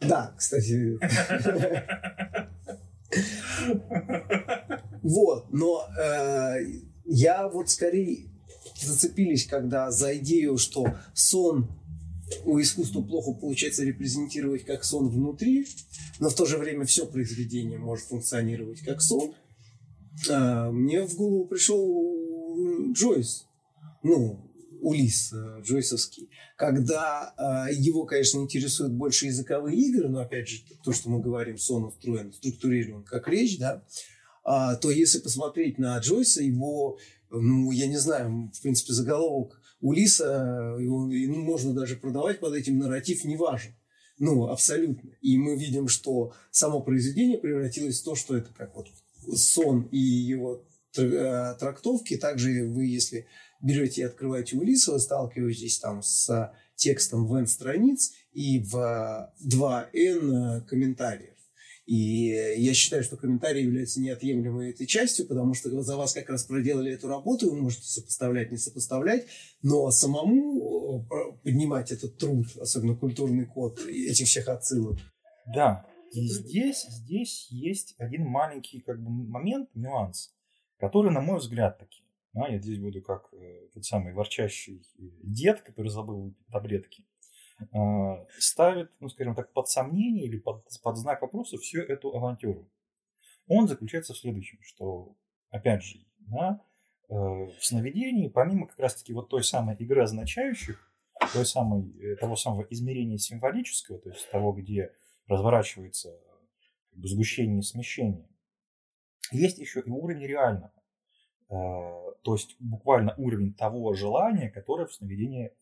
Да, кстати. Вот, но э, я вот скорее зацепились, когда за идею, что сон у искусства плохо получается репрезентировать как сон внутри, но в то же время все произведение может функционировать как сон. Э, мне в голову пришел Джойс, ну, Улис э, Джойсовский, когда э, его, конечно, интересуют больше языковые игры, но, опять же, то, что мы говорим, сон устроен, структурирован как речь, да, э, то если посмотреть на Джойса, его, ну, я не знаю, в принципе, заголовок Улиса, его, ну, можно даже продавать под этим нарратив, не важен. Ну, абсолютно. И мы видим, что само произведение превратилось в то, что это как вот сон и его э, трактовки. Также вы, если берете и открываете Улиса, вы сталкиваетесь там с текстом в N страниц и в 2N комментариев. И я считаю, что комментарии являются неотъемлемой этой частью, потому что за вас как раз проделали эту работу, вы можете сопоставлять, не сопоставлять, но самому э, поднимать этот труд, особенно культурный код этих всех отсылок. Да, и здесь, здесь есть один маленький как бы, момент, нюанс, который, на мой взгляд, таки а я здесь буду как э, тот самый ворчащий дед, который забыл таблетки, э, ставит, ну, скажем так, под сомнение или под, под знак вопроса всю эту авантюру. Он заключается в следующем, что, опять же, да, э, в сновидении, помимо как раз-таки вот той самой игры означающих, той самой, э, того самого измерения символического, то есть того, где разворачивается сгущение и смещение, есть еще и уровень реального. То есть буквально уровень того желания, которое в сновидении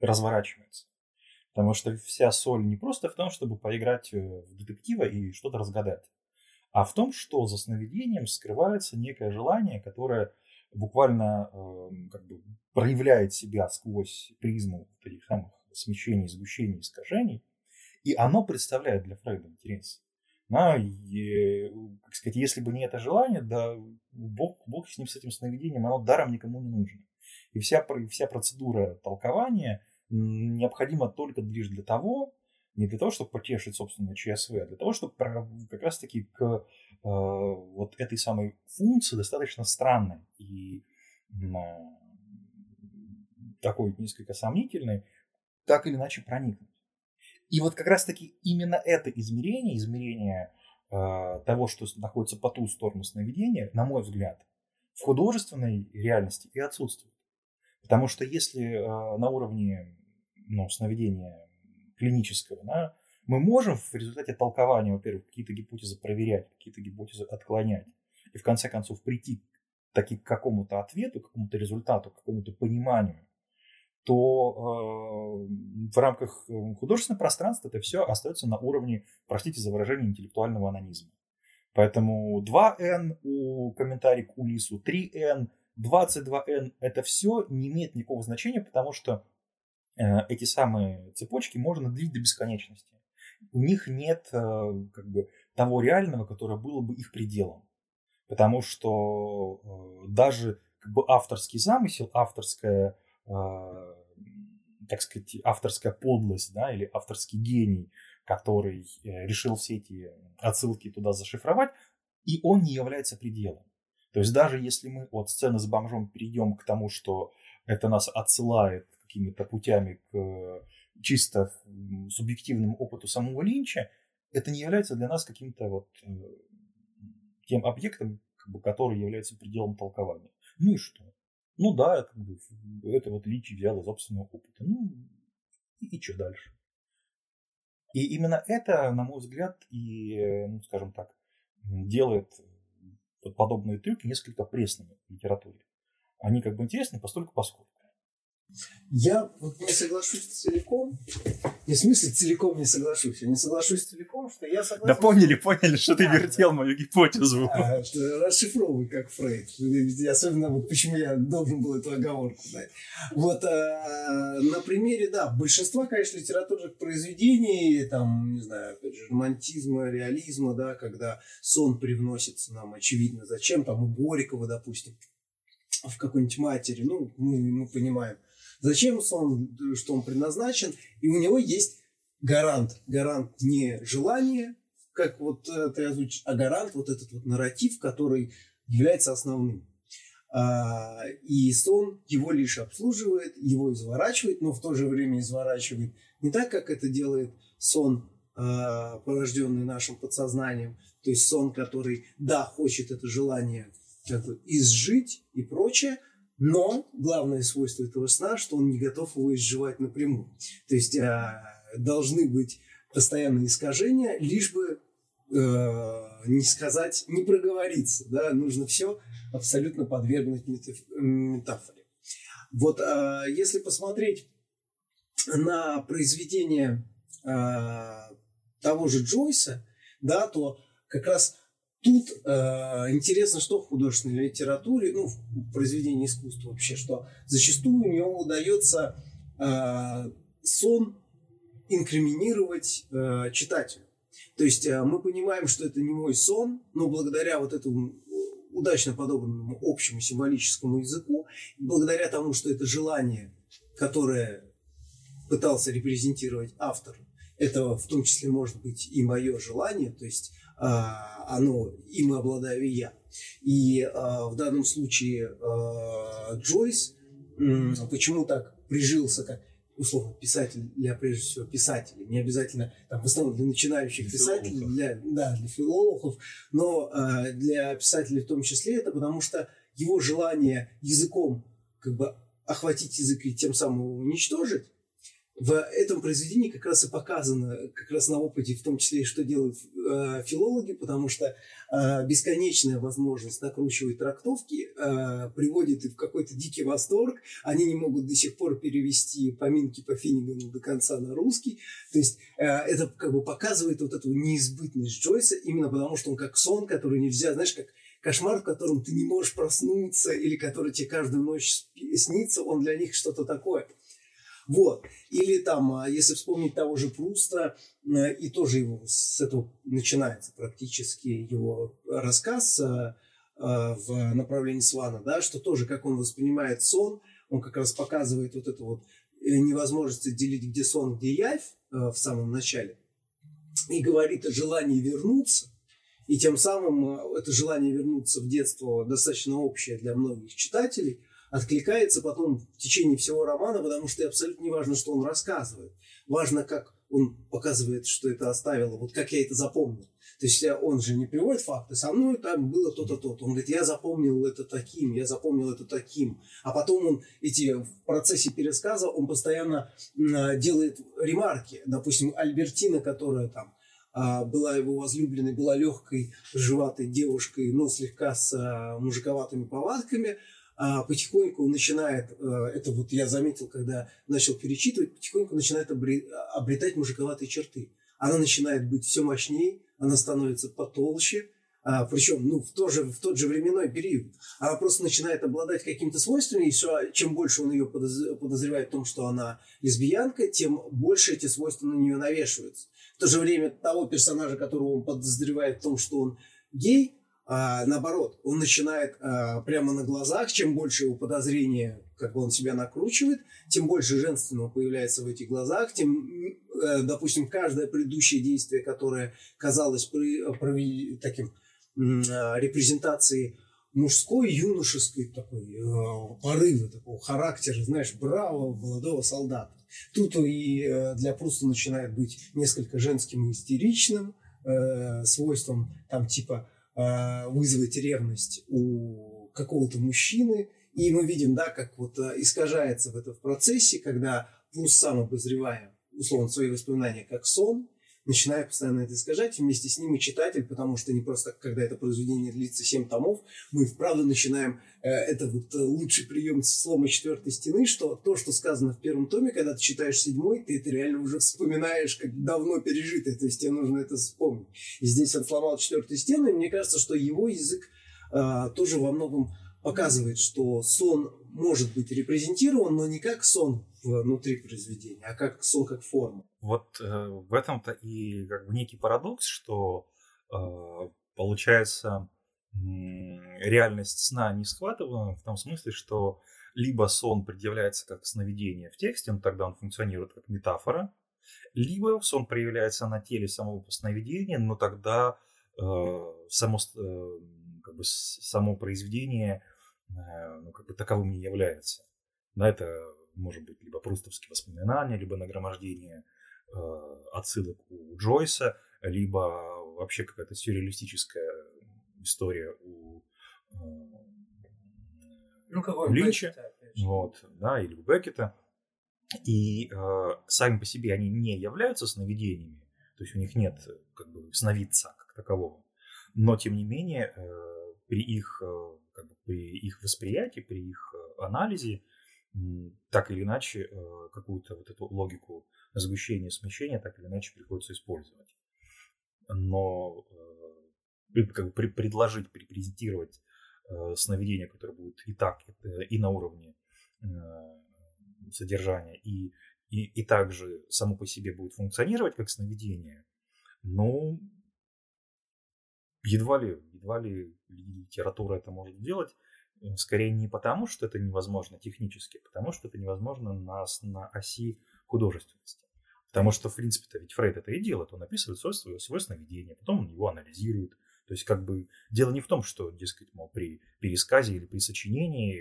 разворачивается. Потому что вся соль не просто в том, чтобы поиграть э, в детектива и что-то разгадать, а в том, что за сновидением скрывается некое желание, которое буквально э, как бы проявляет себя сквозь призму этих самых смещений, сгущений, искажений, и оно представляет для Фрейда интерес. Да, и, как сказать, если бы не это желание, да, Бог, Бог с ним, с этим сновидением, оно даром никому не нужно. И вся, вся процедура толкования необходима только лишь для того, не для того, чтобы потешить собственное ЧСВ, а для того, чтобы как раз-таки к э, вот этой самой функции достаточно странной и э, такой несколько сомнительной, так или иначе проникнуть. И вот как раз-таки именно это измерение, измерение э, того, что находится по ту сторону сновидения, на мой взгляд, в художественной реальности и отсутствует. Потому что если э, на уровне ну, сновидения клинического, да, мы можем в результате толкования, во-первых, какие-то гипотезы проверять, какие-то гипотезы отклонять, и в конце концов прийти таки к какому-то ответу, к какому-то результату, к какому-то пониманию, то э, в рамках художественного пространства это все остается на уровне, простите за выражение, интеллектуального анонизма. Поэтому 2n у комментарий к Улису, 3n, 22n это все не имеет никакого значения, потому что э, эти самые цепочки можно длить до бесконечности. У них нет э, как бы, того реального, которое было бы их пределом. Потому что э, даже как бы, авторский замысел, авторская, э, так сказать, авторская подлость да, или авторский гений – который э, решил все эти отсылки туда зашифровать, и он не является пределом. То есть даже если мы от сцены с бомжом перейдем к тому, что это нас отсылает какими-то путями к э, чисто субъективному опыту самого Линча, это не является для нас каким-то вот э, тем объектом, который является пределом толкования. Ну и что? Ну да, как это вот Линч взял из собственного опыта. Ну и, и что дальше? И именно это, на мой взгляд, и, ну, скажем так, делает подобные трюки несколько пресными в литературе. Они как бы интересны постольку поскольку. Я вот не соглашусь целиком. Не в смысле целиком не соглашусь. Я не соглашусь целиком, что я согласен. Да поняли, поняли, что ты вертел мою гипотезу. А, расшифровывай, как Фрейд. Особенно вот почему я должен был эту оговорку дать. Вот а, на примере, да, большинства, конечно, литературных произведений, там, не знаю, опять же, романтизма, реализма, да, когда сон привносится нам, очевидно, зачем, там, у Борикова, допустим, в какой-нибудь матери, ну, мы, мы понимаем, Зачем он, что он предназначен? И у него есть гарант. Гарант не желание, как вот ты озвучишь, а гарант вот этот вот нарратив, который является основным. А, и сон его лишь обслуживает, его изворачивает, но в то же время изворачивает не так, как это делает сон, а, порожденный нашим подсознанием, то есть сон, который, да, хочет это желание как бы изжить и прочее, но главное свойство этого сна, что он не готов его изживать напрямую. То есть э, должны быть постоянные искажения, лишь бы э, не сказать, не проговориться. Да? Нужно все абсолютно подвергнуть метафоре. Вот э, если посмотреть на произведение э, того же Джойса, да, то как раз Тут э, интересно, что в художественной литературе, ну, в произведении искусства вообще, что зачастую у него удается э, сон инкриминировать э, читателю. То есть э, мы понимаем, что это не мой сон, но благодаря вот этому удачно подобранному общему символическому языку, благодаря тому, что это желание, которое пытался репрезентировать автор, это в том числе может быть и мое желание, то есть оно, им обладаю я. И а, в данном случае а, Джойс почему так прижился, как условно писатель для прежде всего писателей, не обязательно там, в основном для начинающих для писателей, для, да, для филологов, но э, для писателей в том числе это потому что его желание языком как бы охватить язык и тем самым его уничтожить, в этом произведении как раз и показано, как раз на опыте, в том числе и что делают э, филологи, потому что э, бесконечная возможность накручивать трактовки э, приводит их в какой-то дикий восторг. Они не могут до сих пор перевести поминки по Финнигану до конца на русский. То есть э, это как бы показывает вот эту неизбытность Джойса, именно потому что он как сон, который нельзя, знаешь, как кошмар, в котором ты не можешь проснуться или который тебе каждую ночь снится, он для них что-то такое – вот. Или там, а, если вспомнить того же Пруста, э, и тоже его с этого начинается практически его рассказ э, э, в направлении Свана, да, что тоже, как он воспринимает сон, он как раз показывает вот эту вот невозможность отделить, где сон, где явь в самом начале, и говорит о желании вернуться, и тем самым это желание вернуться в детство достаточно общее для многих читателей – откликается потом в течение всего романа, потому что абсолютно не важно, что он рассказывает. Важно, как он показывает, что это оставило, вот как я это запомнил. То есть э, он же не приводит факты, со мной там было то-то, то-то. Он говорит, я запомнил это таким, я запомнил это таким. А потом он эти, в процессе пересказа он постоянно э, делает ремарки. Допустим, Альбертина, которая там а, была его возлюбленной, была легкой, живатой девушкой, но слегка с а, мужиковатыми повадками – потихоньку начинает, а, это вот я заметил, когда начал перечитывать, потихоньку начинает обретать мужиковатые черты. Она начинает быть все мощнее, она становится потолще, а, причем ну, в, то же, в тот же временной период. Она просто начинает обладать какими-то свойствами, и все, чем больше он ее подозревает в том, что она лесбиянка, тем больше эти свойства на нее навешиваются. В то же время того персонажа, которого он подозревает в том, что он гей, а, наоборот, он начинает а, прямо на глазах, чем больше его подозрения, как бы он себя накручивает, тем больше женственного появляется в этих глазах, тем, э, допустим, каждое предыдущее действие, которое казалось при, при, таким а, репрезентацией мужской, юношеской такой э, порыва, такого характера, знаешь, бравого молодого солдата. Тут и э, для Пруста начинает быть несколько женским и истеричным, э, свойством там типа вызвать ревность у какого-то мужчины. И мы видим, да, как вот э, искажается в этом процессе, когда Пруст сам обозревая, условно, свои воспоминания как сон, начинает постоянно это искажать, вместе с ним и читатель, потому что не просто, когда это произведение длится 7 томов, мы вправду начинаем, э, это вот э, лучший прием слома четвертой стены, что то, что сказано в первом томе, когда ты читаешь седьмой, ты это реально уже вспоминаешь, как давно пережитое, то есть тебе нужно это вспомнить. И здесь он сломал четвертую стену, и мне кажется, что его язык э, тоже во многом показывает, что сон может быть репрезентирован, но не как сон внутри произведения, а как сон как форма. Вот э, в этом-то и как бы некий парадокс, что э, получается э, реальность сна не схватываема в том смысле, что либо сон предъявляется как сновидение в тексте, но тогда он функционирует как метафора, либо сон проявляется на теле самого сновидения, но тогда э, само, э, как бы само произведение ну, как бы таковым не является. Да, это может быть либо прустовские воспоминания, либо нагромождение э, отсылок у Джойса, либо вообще какая-то сюрреалистическая история у, э, ну, у Линча, Беккета, вот, да, или у Беккета. И э, сами по себе они не являются сновидениями, то есть у них нет как бы сновидца как такового. Но, тем не менее, э, при их э, как бы при их восприятии, при их э, анализе, так или иначе э, какую-то вот эту логику сгущения, смещения так или иначе приходится использовать. Но э, как бы предложить, препрезентировать сновидение, которое будет и так, и на уровне содержания, и, и, и также само по себе будет функционировать как сновидение, ну, едва ли, едва ли литература это может делать. Э, скорее не потому, что это невозможно технически, а потому что это невозможно на, на оси художественности. Потому что, в принципе-то, ведь Фрейд это и делает. Он описывает свое, свое, сновидение, потом он его анализирует. То есть, как бы, дело не в том, что, дескать, мол, при пересказе или при сочинении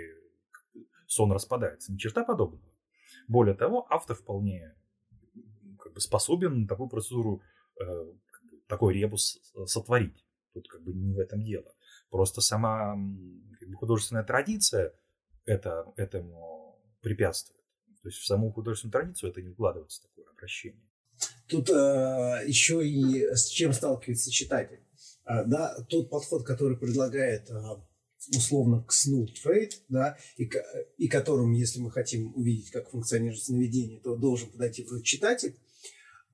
сон распадается. Ни черта подобного. Более того, автор вполне как бы, способен такую процедуру, э, такой ребус сотворить. Тут как бы не в этом дело. Просто сама как бы, художественная традиция это, этому препятствует. То есть в саму художественную традицию это не укладывается такое обращение. Тут э, еще и с чем сталкивается читатель. А, да, тот подход, который предлагает а, условно к сну Фрейд, да, и, и которым, если мы хотим увидеть, как функционирует сновидение, то должен подойти читатель,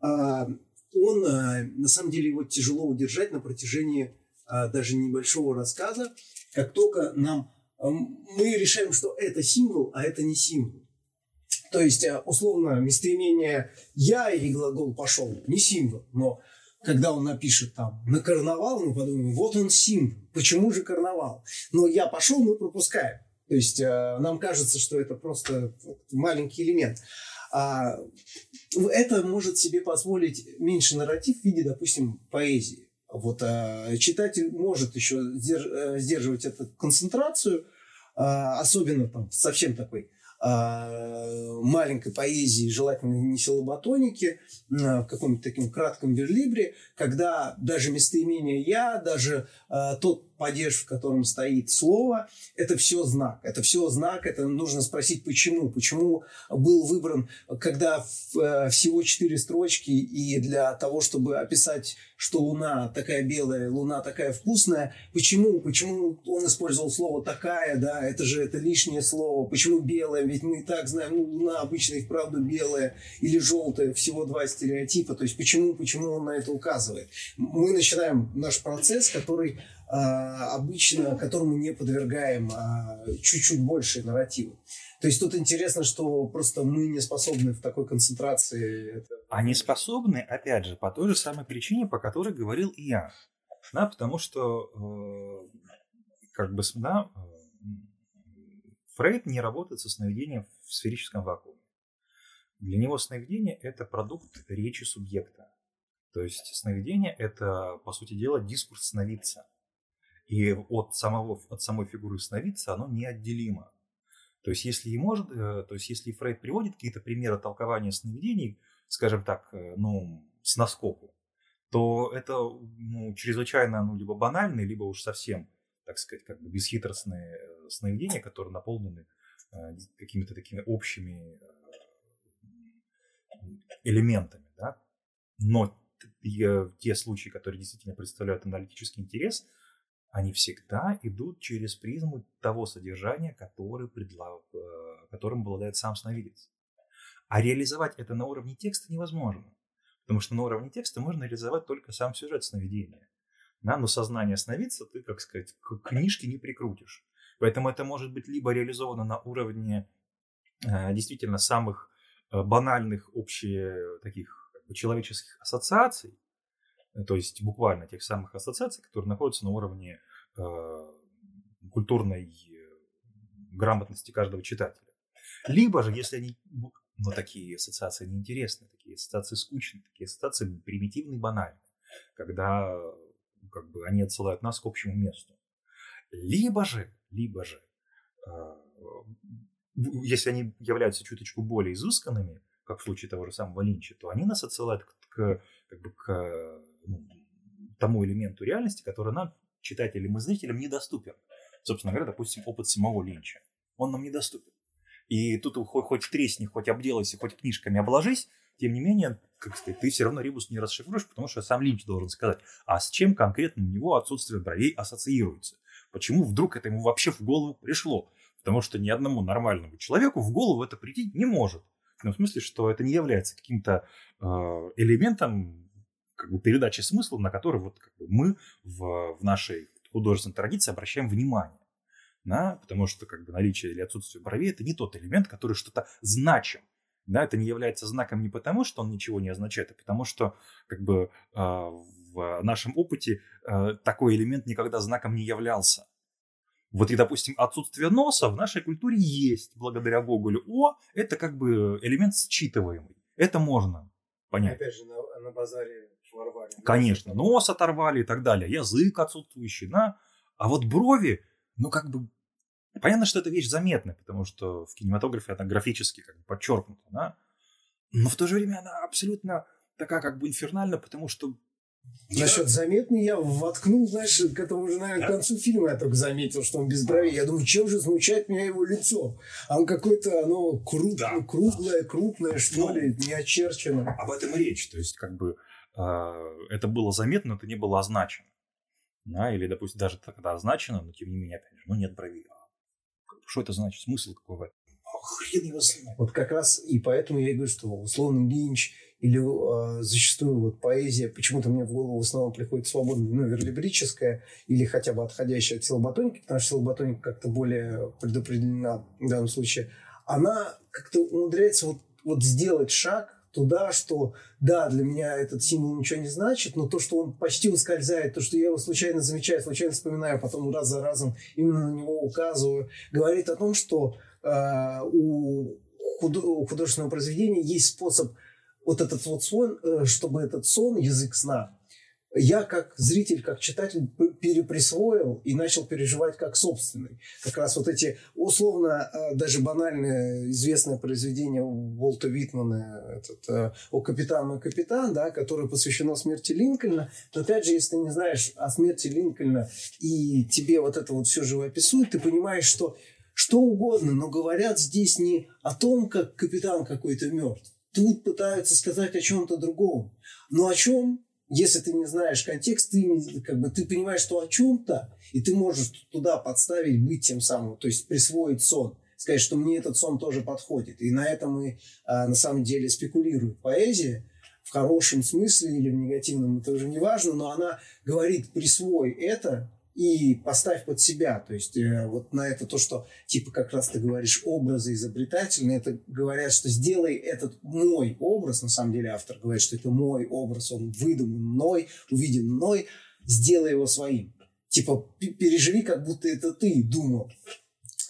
а, он, э, на самом деле, его тяжело удержать на протяжении э, даже небольшого рассказа, как только нам э, мы решаем, что это символ, а это не символ. То есть, условно, местоимение «я» и глагол «пошел» не символ, но когда он напишет там на карнавал, мы подумаем, вот он символ, почему же карнавал? Но «я пошел» мы пропускаем. То есть, нам кажется, что это просто маленький элемент. А это может себе позволить меньше нарратив в виде, допустим, поэзии. Вот а, читатель может еще э, сдерживать эту концентрацию, а, особенно там совсем такой маленькой поэзии, желательно не силоботоники, э, в каком-то таком кратком верлибре, когда даже местоимение «я», даже э, тот падеж, в котором стоит слово, это все знак. Это все знак, это нужно спросить, почему. Почему был выбран, когда всего четыре строчки, и для того, чтобы описать, что луна такая белая, луна такая вкусная, почему, почему он использовал слово «такая», да, это же это лишнее слово, почему белая, ведь мы и так знаем, ну, луна обычно и вправду белая или желтая, всего два стереотипа, то есть почему, почему он на это указывает. Мы начинаем наш процесс, который а, обычно, которому не подвергаем а, чуть-чуть больше нарратива. То есть тут интересно, что просто мы не способны в такой концентрации. Они способны, опять же, по той же самой причине, по которой говорил и я. Да, потому что э, как бы да, Фрейд не работает со сновидением в сферическом вакууме. Для него сновидение – это продукт речи субъекта. То есть сновидение – это, по сути дела, дискурс сновидца – и от, самого, от самой фигуры сновидца оно неотделимо. То есть, если и может, э, то есть, если Фрейд приводит какие-то примеры толкования сновидений, скажем так, э, ну, с наскоку, то это ну, чрезвычайно ну, либо банальные, либо уж совсем, так сказать, как бы бесхитростные э, сновидения, которые наполнены какими-то такими общими элементами. Да? Но те случаи, которые действительно представляют аналитический интерес – они всегда идут через призму того содержания, который предлаг, э, которым обладает сам сновидец. А реализовать это на уровне текста невозможно. Потому что на уровне текста можно реализовать только сам сюжет сновидения. Да, но сознание сновидца ты, как сказать, к книжке не прикрутишь. Поэтому это может быть либо реализовано на уровне э, действительно самых э, банальных общих таких человеческих ассоциаций, то есть буквально тех самых ассоциаций, которые находятся на уровне э, культурной э, грамотности каждого читателя. Либо же, если они, ну, такие ассоциации неинтересны, такие ассоциации скучные, такие ассоциации примитивные и банальные, когда как бы, они отсылают нас к общему месту. Либо же, либо же, э, если они являются чуточку более изысканными, как в случае того же самого Линча, то они нас отсылают к, к, как бы, к ну, тому элементу реальности, который нам, читателям и зрителям, недоступен. Собственно говоря, допустим, опыт самого Линча. Он нам недоступен. И тут хоть, хоть тресни, хоть обделайся, хоть книжками обложись, тем не менее, как сказать, ты все равно ребус не расшифруешь, потому что сам Линч должен сказать, а с чем конкретно у него отсутствие бровей ассоциируется. Почему вдруг это ему вообще в голову пришло? Потому что ни одному нормальному человеку в голову это прийти не может. В том смысле, что это не является каким-то э, элементом как бы передачи смысла, на который вот как бы мы в, в нашей художественной традиции обращаем внимание. Да? Потому что как бы наличие или отсутствие бровей это не тот элемент, который что-то значим. Да, это не является знаком не потому, что он ничего не означает, а потому что как бы э, в нашем опыте э, такой элемент никогда знаком не являлся. Вот и, допустим, отсутствие носа в нашей культуре есть благодаря Гоголю. О, это как бы элемент считываемый. Это можно понять. Опять же, на, на базаре Ворвали. Конечно, нос оторвали и так далее, язык отсутствующий, да. А вот брови, ну как бы, понятно, что эта вещь заметная, потому что в кинематографе она графически как бы подчеркнута, да. Но в то же время она абсолютно такая как бы инфернальна, потому что Насчет заметный я воткнул, знаешь, к этому уже, наверное, к концу фильма я только заметил, что он без бровей. Я думаю, чем же смущает меня его лицо? А он какое-то, оно круг, да. круглое, крупное, что ну, ли, не очерчено. Об этом и речь. То есть, как бы, это было заметно, но это не было означено. Да, или, допустим, даже когда означено, но тем не менее, опять же, ну нет бровей. А что это значит? Смысл какой в этом? хрен его знает. Вот как раз и поэтому я и говорю, что условный Линч или э, зачастую вот поэзия, почему-то мне в голову в основном приходит свободная, ну, верлибрическая или хотя бы отходящая от силоботоники, потому что силоботоника как-то более предопределена в данном случае, она как-то умудряется вот, вот сделать шаг туда, что да, для меня этот символ ничего не значит, но то, что он почти ускользает, то, что я его случайно замечаю, случайно вспоминаю, потом раз за разом именно на него указываю, говорит о том, что э, у, худо- у художественного произведения есть способ вот этот вот сон, э, чтобы этот сон, язык сна, я как зритель, как читатель переприсвоил и начал переживать как собственный. Как раз вот эти условно э, даже банальное известное произведение Уолта Витмана этот, э, «О капитан, мой капитан», да, которое посвящено смерти Линкольна. Но опять же, если ты не знаешь о смерти Линкольна и тебе вот это вот все живописует, ты понимаешь, что что угодно, но говорят здесь не о том, как капитан какой-то мертв. Тут пытаются сказать о чем-то другом. Но о чем если ты не знаешь контекст, ты, как бы, ты понимаешь, что о чем-то, и ты можешь туда подставить, быть тем самым, то есть присвоить сон, сказать, что мне этот сон тоже подходит. И на этом мы а, на самом деле спекулируем. Поэзия в хорошем смысле или в негативном, это уже не важно, но она говорит, присвой это, и поставь под себя. То есть э, вот на это то, что типа как раз ты говоришь образы изобретательные, это говорят, что сделай этот мой образ, на самом деле автор говорит, что это мой образ, он выдуман мной, увиден мной, сделай его своим. Типа переживи, как будто это ты думал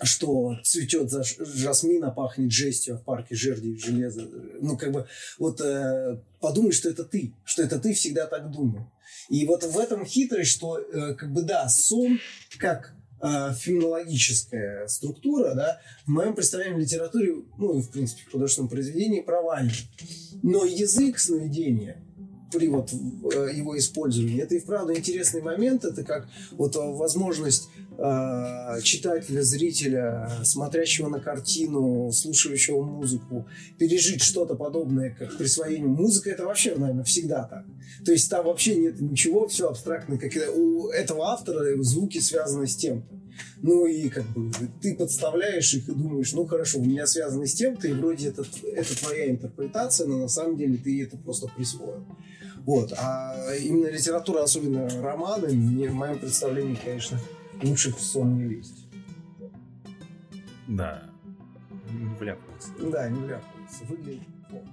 что цветет за жасмина, пахнет жестью, а в парке жерди железо. Ну, как бы, вот э, подумай, что это ты, что это ты всегда так думал. И вот в этом хитрость, что, э, как бы, да, сон, как э, структура, да, в моем представлении в литературе, ну, и, в принципе, в художественном произведении провален. Но язык сновидения – при вот э, его использовании. Это и вправду интересный момент. Это как вот э, возможность э, читателя, зрителя, смотрящего на картину, слушающего музыку, пережить что-то подобное, как присвоение музыки. Это вообще, наверное, всегда так. То есть там вообще нет ничего, все абстрактно. Как у этого автора звуки связаны с тем-то. Ну и как бы ты подставляешь их и думаешь, ну хорошо, у меня связано с тем-то, и вроде это, это твоя интерпретация, но на самом деле ты это просто присвоил. Вот. А именно литература, особенно романы, мне, в моем представлении, конечно, лучше в сон не лезть. Да. Не вляпываться. Да, не вляпываться. Выглядит плохо.